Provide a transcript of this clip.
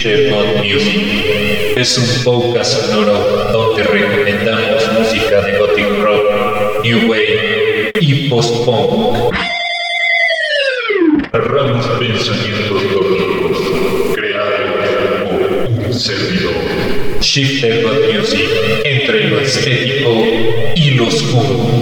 Sherman eh, Music es un podcast sonoro donde recomendamos música de gothic rock, new wave y post-punk. Pensamientos góticos creados por un servidor. Shifter Music entre lo estético y lo oscuro.